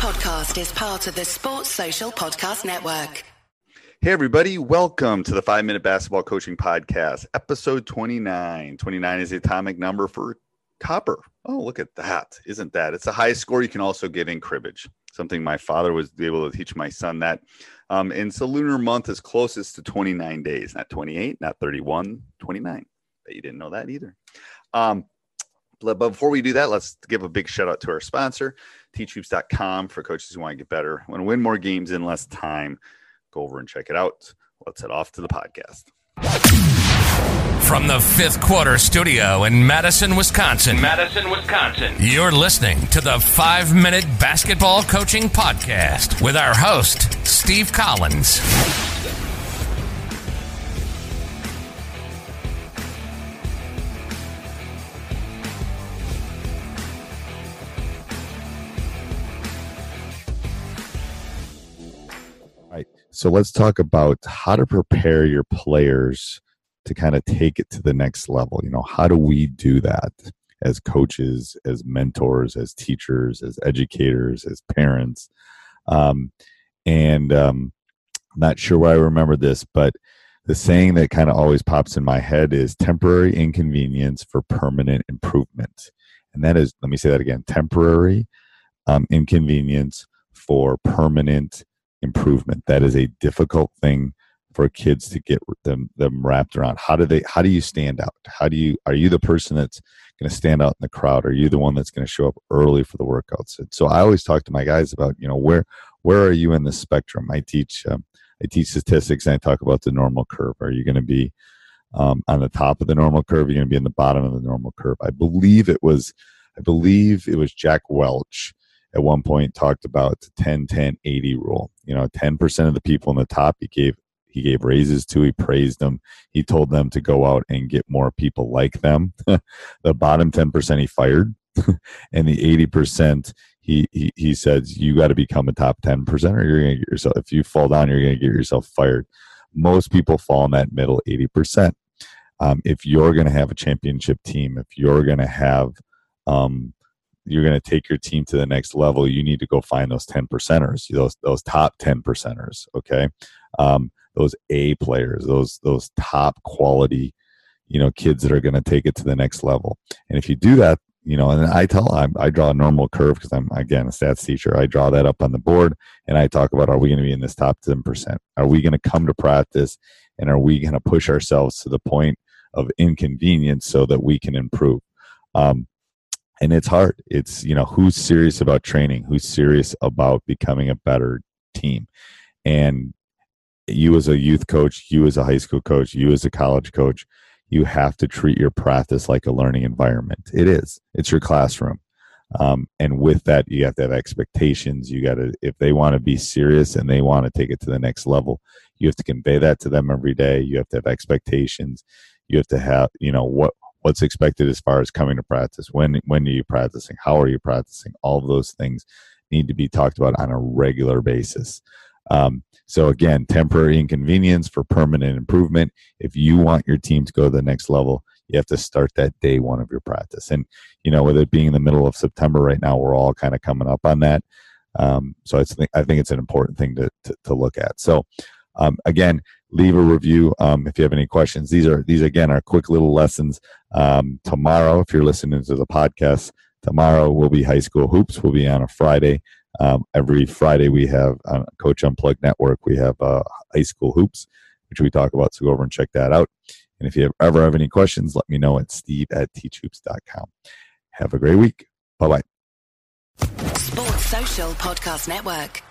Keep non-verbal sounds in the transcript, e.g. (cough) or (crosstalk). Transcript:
podcast is part of the Sports Social Podcast Network. Hey, everybody, welcome to the Five Minute Basketball Coaching Podcast, episode 29. 29 is the atomic number for copper. Oh, look at that. Isn't that? It's the highest score you can also get in cribbage, something my father was able to teach my son that. Um, and so lunar month is closest to 29 days, not 28, not 31, 29. Bet you didn't know that either. Um, but before we do that, let's give a big shout out to our sponsor, teachhoops.com for coaches who want to get better, want to win more games in less time. Go over and check it out. Let's head off to the podcast. From the fifth quarter studio in Madison, Wisconsin. Madison, Wisconsin. You're listening to the five minute basketball coaching podcast with our host, Steve Collins. So let's talk about how to prepare your players to kind of take it to the next level. You know, how do we do that as coaches, as mentors, as teachers, as educators, as parents? Um, and um, I'm not sure why I remember this, but the saying that kind of always pops in my head is temporary inconvenience for permanent improvement. And that is, let me say that again temporary um, inconvenience for permanent improvement. That is a difficult thing for kids to get them them wrapped around. How do they? How do you stand out? How do you? Are you the person that's going to stand out in the crowd? Are you the one that's going to show up early for the workouts? And so I always talk to my guys about you know where where are you in the spectrum? I teach um, I teach statistics and I talk about the normal curve. Are you going to be um, on the top of the normal curve? Are you going to be in the bottom of the normal curve? I believe it was I believe it was Jack Welch at one point talked about the 10 10 80 rule. You know 10% of the people in the top he gave he gave raises to he praised them. He told them to go out and get more people like them. (laughs) The bottom 10% he fired (laughs) and the 80% he he, he says you got to become a top 10% or you're going to get yourself if you fall down you're going to get yourself fired. Most people fall in that middle 80% um, if you're going to have a championship team if you're going to have um, you're going to take your team to the next level, you need to go find those 10 percenters, those, those top 10 percenters. Okay. Um, those A players, those, those top quality, you know, kids that are going to take it to the next level. And if you do that, you know, and I tell, I, I draw a normal curve because I'm, again, a stats teacher. I draw that up on the board and I talk about, are we going to be in this top 10%? Are we going to come to practice and are we going to push ourselves to the point of inconvenience so that we can improve? Um, and it's hard. It's you know who's serious about training? Who's serious about becoming a better team? And you as a youth coach you as a high school coach you as a college coach you have to treat your practice like a learning environment. It is. It's your classroom. Um, and with that you have to have expectations. You got to if they want to be serious and they want to take it to the next level you have to convey that to them every day. You have to have expectations. You have to have you know what what's expected as far as coming to practice when when are you practicing how are you practicing all of those things need to be talked about on a regular basis. Um, so again temporary inconvenience for permanent improvement. If you want your team to go to the next level you have to start that day one of your practice. And you know with it being in the middle of september right now we're all kind of coming up on that. Um, so I think, I think it's an important thing to, to, to look at. So um, again leave a review um, if you have any questions. These are these again are quick little lessons. Um, tomorrow, if you're listening to the podcast, tomorrow will be high school hoops. We'll be on a Friday. Um, every Friday we have on Coach Unplugged Network. We have uh, high school hoops, which we talk about. So go over and check that out. And if you ever have any questions, let me know at steve at teachhoops.com. Have a great week. Bye bye. Sports Social Podcast Network.